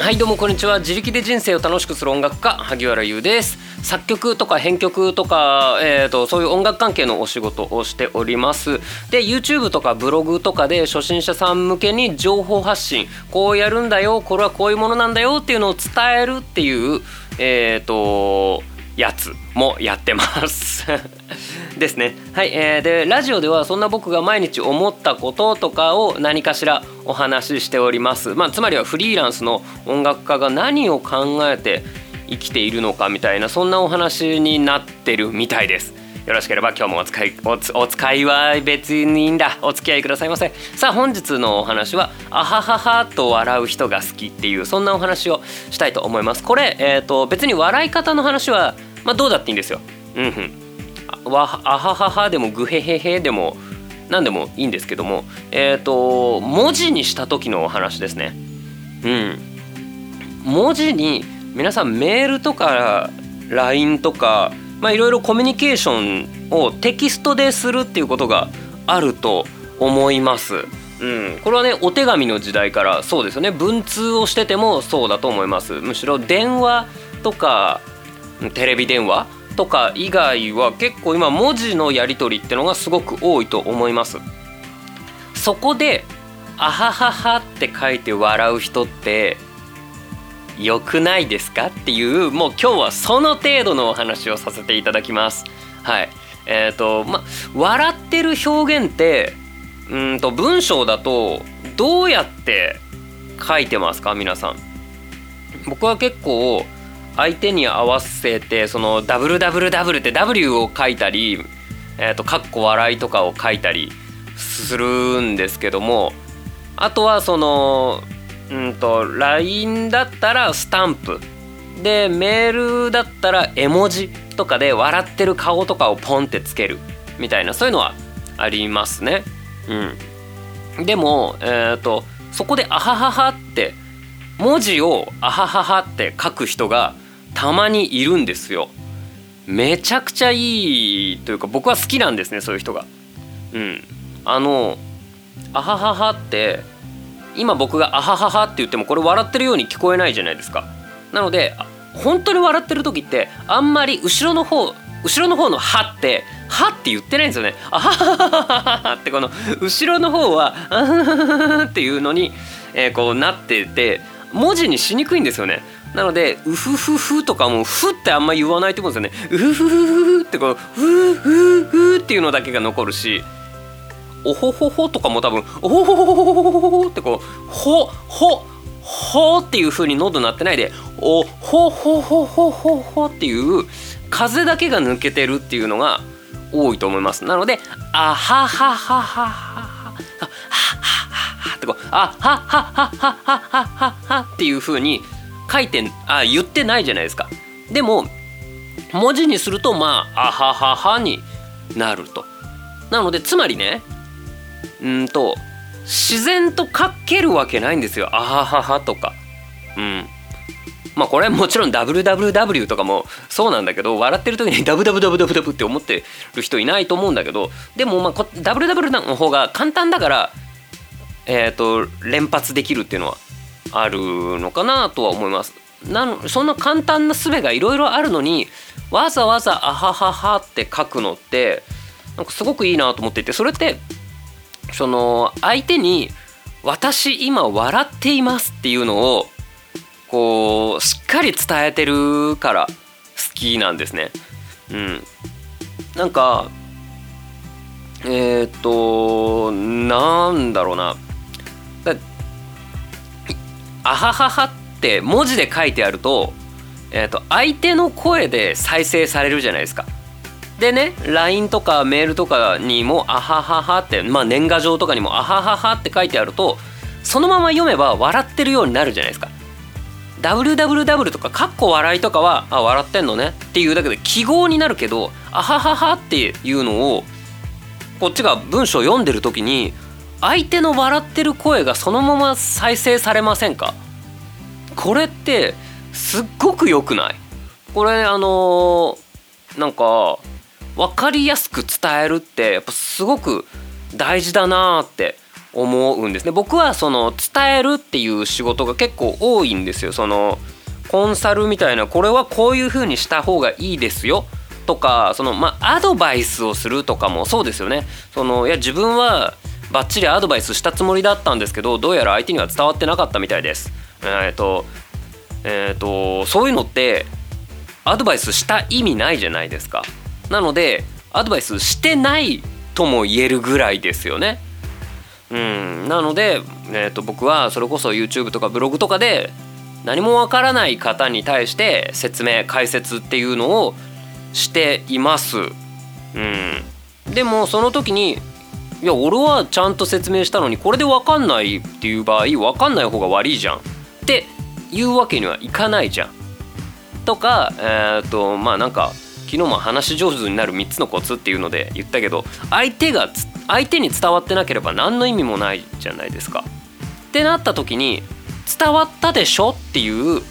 はいどうもこんにちは。自力で人生を楽しくする音楽家萩原優です。作曲とか編曲とか、えーと、そういう音楽関係のお仕事をしております。で YouTube とかブログとかで初心者さん向けに情報発信こうやるんだよこれはこういうものなんだよっていうのを伝えるっていうえっ、ー、とやつもやってます。ですね。はい、えー、でラジオではそんな僕が毎日思ったこととかを何かしらお話ししております。まあつまりはフリーランスの音楽家が何を考えて生きているのかみたいなそんなお話になってるみたいです。よろしければ今日もお使いおお使いは別にいいんだ。お付き合いくださいませ。さあ本日のお話は「あははは」と笑う人が好きっていうそんなお話をしたいと思います。これ、えーと、別に笑い方の話は、まあ、どうだっていいんですよ。うんうん。わあはははでもグヘヘヘでも何でもいいんですけども。えっ、ー、と文字にした時のお話ですね。うん。文字に皆さんメールとか LINE とかまあいろいろコミュニケーションをテキストでするっていうことがあると思います。うん、これはねお手紙の時代からそうですよね。文通をしててもそうだと思います。むしろ電話とかテレビ電話とか以外は結構今文字のやり取りってのがすごく多いと思います。そこで「あははは」って書いて笑う人って良くないですかっていうもう今日はその程度のお話をさせていただきます。はい。えっ、ー、とま笑ってる表現ってうんと文章だとどうやって書いてますか？皆さん。僕は結構相手に合わせてその WWW って W を書いたりえーと、かっこ笑いとかを書いたりするんですけどもあとはそのうんと LINE だったらスタンプ。でメールだったら絵文字とかで笑ってる顔とかをポンってつける。みたいなそういうのはありますね。うん、でも、えーとそこで「あははは」って文字を「あははは」って書く人がたまにいるんですよ。めちゃくちゃいいというか僕は好きなんですねそういう人が。うん。あの「あははは」って今僕が「あははは」って言ってもこれ笑ってるように聞こえないじゃないですか。なので本当に笑ってる時ってあんまり後ろの方後ろの方の「は」って「は」って言ってないんですよね「あははははは」ってこの後ろの方は「あははは」っていうのに、えー、こうなってて文字にしにくいんですよね。なので「うふふふ」とかも「ふ」ってあんま言わないと思うんですよね「うふふふふ」ってこう「ふふふ」っていうのだけが残るし「おほほほ」とかも多分「おほほほほほほほほ」ってこう「ほほほ」っていう風に喉鳴ってないで「おほほほほほほ」っていう風だけが抜けてるっていうのが多いと思います。なので「あははははは」こう「あははははははは」っていう風に書いてあ言ってないじゃないですか。でも文字にするとまあ「あははは」になると。なのでつまりねうんと自然と書けるわけないんですよ「あははは」とか。うんまあこれはもちろん WWW とかもそうなんだけど笑ってる時に WWWW って思ってる人いないと思うんだけどでもまあ WW の方が簡単だからえっ、ー、と連発できるっていうのはあるのかなとは思います。なそんな簡単な術がいろいろあるのにわざわざ「あははは」って書くのってなんかすごくいいなと思っていてそれってその相手に「私今笑っています」っていうのをこうしっかり伝えてるから好きなんですね。うん、なんかえっ、となんだろうなあはははって文字で書いてあると,、えー、と相手の声で再生されるじゃないですか。でね LINE とかメールとかにも「あははは」ってまあ年賀状とかにも「あははは」って書いてあるとそのまま読めば笑ってるようになるじゃないですか。WWW とかかっこ笑いとかはあ笑ってんのねっていうだけで記号になるけど「あははは」っていうのをこっちが文章を読んでる時に相手の笑ってる声がそのまま再生されませんか？これってすっごく良くない？これあのー、なんか分かりやすく伝えるってやっぱすごく大事だなって思うんです。ね僕はその伝えるっていう仕事が結構多いんですよ。そのコンサルみたいなこれはこういう風にした方がいいですよ。とかそのまあアドバイスをするとかもそうですよね。そのいや自分はバッチリアドバイスしたつもりだったんですけどどうやら相手には伝わってなかったみたいです。えっ、ー、とえっ、ー、とそういうのってアドバイスした意味ないじゃないですか。なのでアドバイスしてないとも言えるぐらいですよね。うん。なので、えーと、僕はそれこそ YouTube とかブログとかで何もわからない方に対して説明解説っていうのをしています。うん、でもその時にいや俺はちゃんと説明したのにこれで分かんないっていう場合分かんない方が悪いじゃんっていうわけにはいかないじゃん。とかえっ、とまあなんか昨日も話し上手になる3つのコツっていうので言ったけど相手が相手に伝わってなければ何の意味もないじゃないですか。ってなった時に伝わったでしょっていう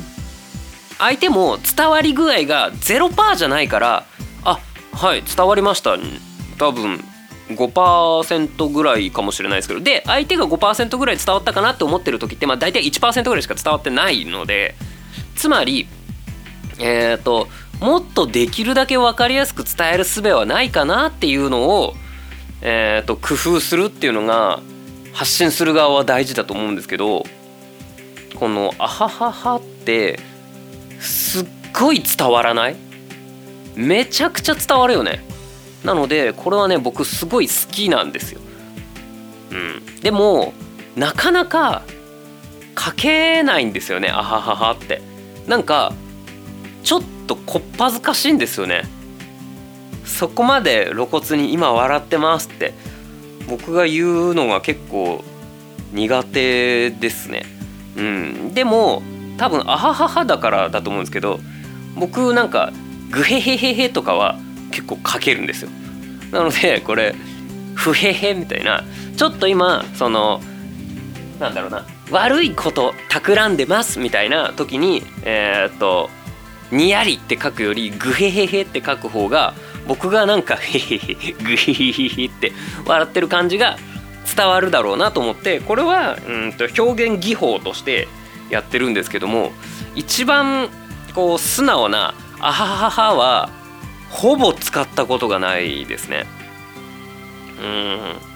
相手も伝わり具合が0%じゃないからあはい伝わりました多分5%ぐらいかもしれないですけどで相手が5%ぐらい伝わったかなって思ってる時ってまあ大体1%ぐらいしか伝わってないのでつまりえっ、ー、ともっとできるだけ分かりやすく伝える術はないかなっていうのを、えーと、工夫するっていうのが発信する側は大事だと思うんですけどこの「あははは」ってすっごい伝わらない？めちゃくちゃ伝わるよね。なのでこれはね僕すごい好きなんですよ、うん、でもなかなか書けないんですよね「あははは」って。なんかちょっとこっぱずかしいんですよね。そこまで露骨に今笑ってますって僕が言うのが結構苦手ですね。うん。でも多分あはははだからだと思うんですけど僕なんかグヘヘヘヘとかは結構書けるんですよ。なのでこれふへへみたいなちょっと今そのなんだろうな悪いこと企んでますみたいな時にえー、っとにやりって書くよりグヘヘヘって書く方が僕がなんかヘヘヘグヘヘヘヘって笑ってる感じが伝わるだろうなと思ってこれはうんと表現技法としてやってるんですけども一番こう素直な「あははは」はほぼ使ったことがないですね。うん。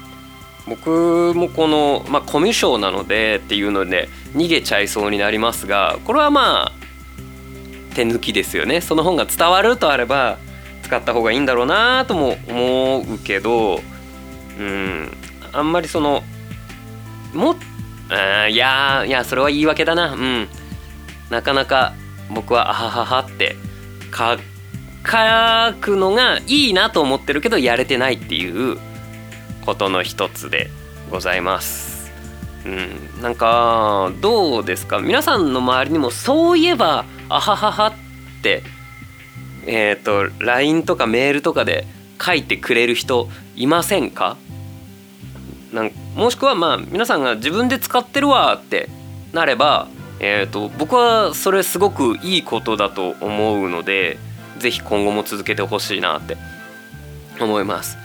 僕もこの、まあ、コミュ障なのでっていうので逃げちゃいそうになりますがこれはまあ手抜きですよね。その本が伝わるとあれば使った方がいいんだろうなとも思うけどうん。あんまりそのもあいやいやそれは言い訳だな。うん。なかなか僕はあはははって書くのがいいなと思ってるけどやれてないっていうことの一つでございます。うん、なんかどうですか？皆さんの周りにもそういえばあはははってえっ、ー、と LINE とかメールとかで書いてくれる人いませんか？なんもしくはまあ皆さんが自分で使ってるわってなれば、えーと、僕はそれすごくいいことだと思うので是非今後も続けてほしいなって思います。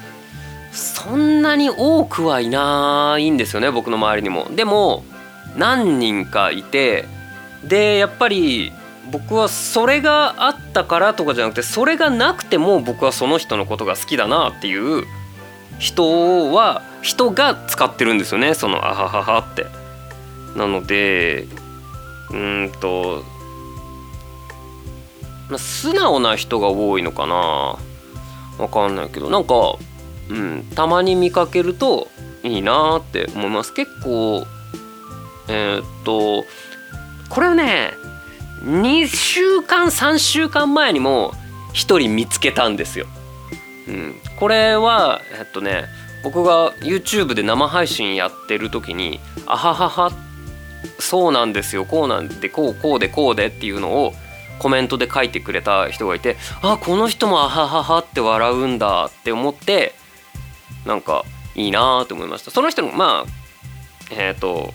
そんなに多くはいないんですよね僕の周りにも。でも何人かいてでやっぱり僕はそれがあったからとかじゃなくてそれがなくても僕はその人のことが好きだなっていう人は人が使ってるんですよねその「あははは」って。なのでうんと、素直な人が多いのかな。わかんないけど。なんか、うん、たまに見かけるといいなって思います。結構えー、っとこれはね2週間3週間前にも1人見つけたんですよ。うん、これはえっとね僕が YouTube で生配信やってる時に「あはははそうなんですよこうなんでこうこうでこうで」っていうのをコメントで書いてくれた人がいてあこの人も「あははは」って笑うんだって思ってなんかいいなと思いましたその人のまあえっ、ー、と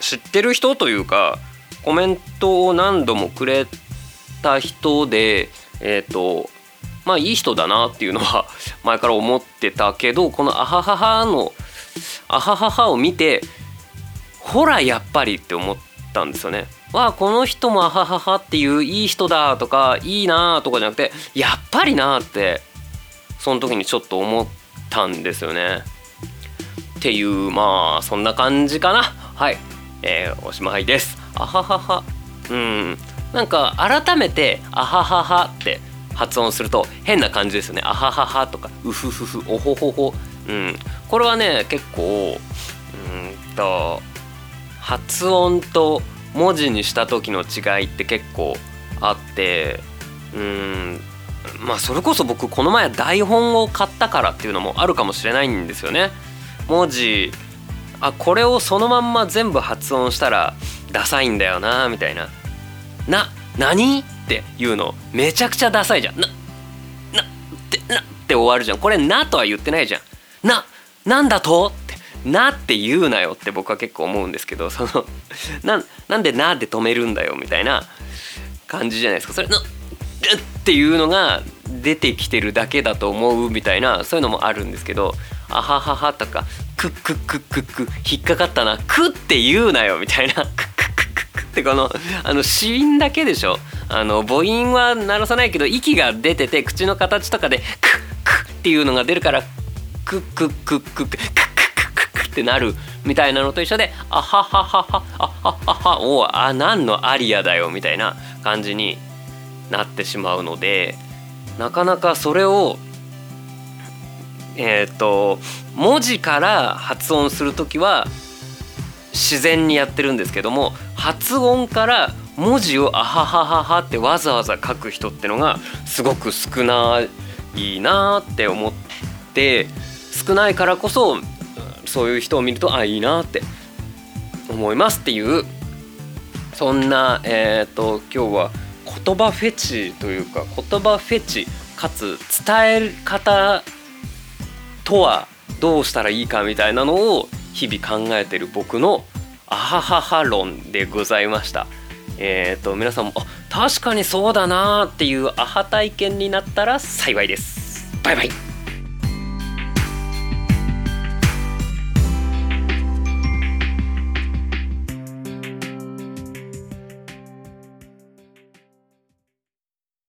知ってる人というかコメントを何度もくれた人でえっ、ー、とまあいい人だなっていうのは 前から思ってたけどこの「あははは」のあはははを見てほらやっぱりって思ったんですよね。わあこの人もあはははっていういい人だとかいいなとかじゃなくてやっぱりなってその時にちょっと思ったんですよね。っていうまあそんな感じかな。はい、えー、おしまいです。あはははうん。なんか改めて「あははは」って発音すると変な感じですよね「あははは」とか「うふふふ」「おほほほ」うん。これはね結構うんと発音と文字にした時の違いって結構あってうんまあそれこそ僕この前台本を買ったからっていうのもあるかもしれないんですよね。文字あこれをそのまんま全部発音したらダサいんだよなみたいな「な何?」っていうのめちゃくちゃダサいじゃん。ななってなって終わるじゃんこれ「な」とは言ってないじゃん。ななんだと？ってなって言うなよって僕は結構思うんですけどそのななんでなで止めるんだよみたいな感じじゃないですか。それのっていうのが出てきてるだけだと思うみたいなそういうのもあるんですけど「あははは」とか「くっくっくっくっく引っかかったなく」って言うなよみたいな「くっくっくっく」ってこのあの子音だけでしょ。あの母音は鳴らさないけど息が出てて口の形とかで「くっく」っていうのが出るから「くっくっくっくっくっ」ってなるみたいなのと一緒で「あははははあはははおあ何のアリアだよ」みたいな感じになってしまうのでなかなかそれをえっ、ー、と文字から発音する時は自然にやってるんですけども発音から文字を「あはははは」ってわざわざ書く人ってのがすごく少ないなって思って少ないからこそそういう人を見るとあいいなって思いますっていうそんなえっ、ー、と今日は言葉フェチというか言葉フェチかつ伝え方とはどうしたらいいかみたいなのを日々考えてる僕のアハハハ論でございました。えっ、ー、と皆さんもあ確かにそうだなっていうアハ体験になったら幸いです。バイバイ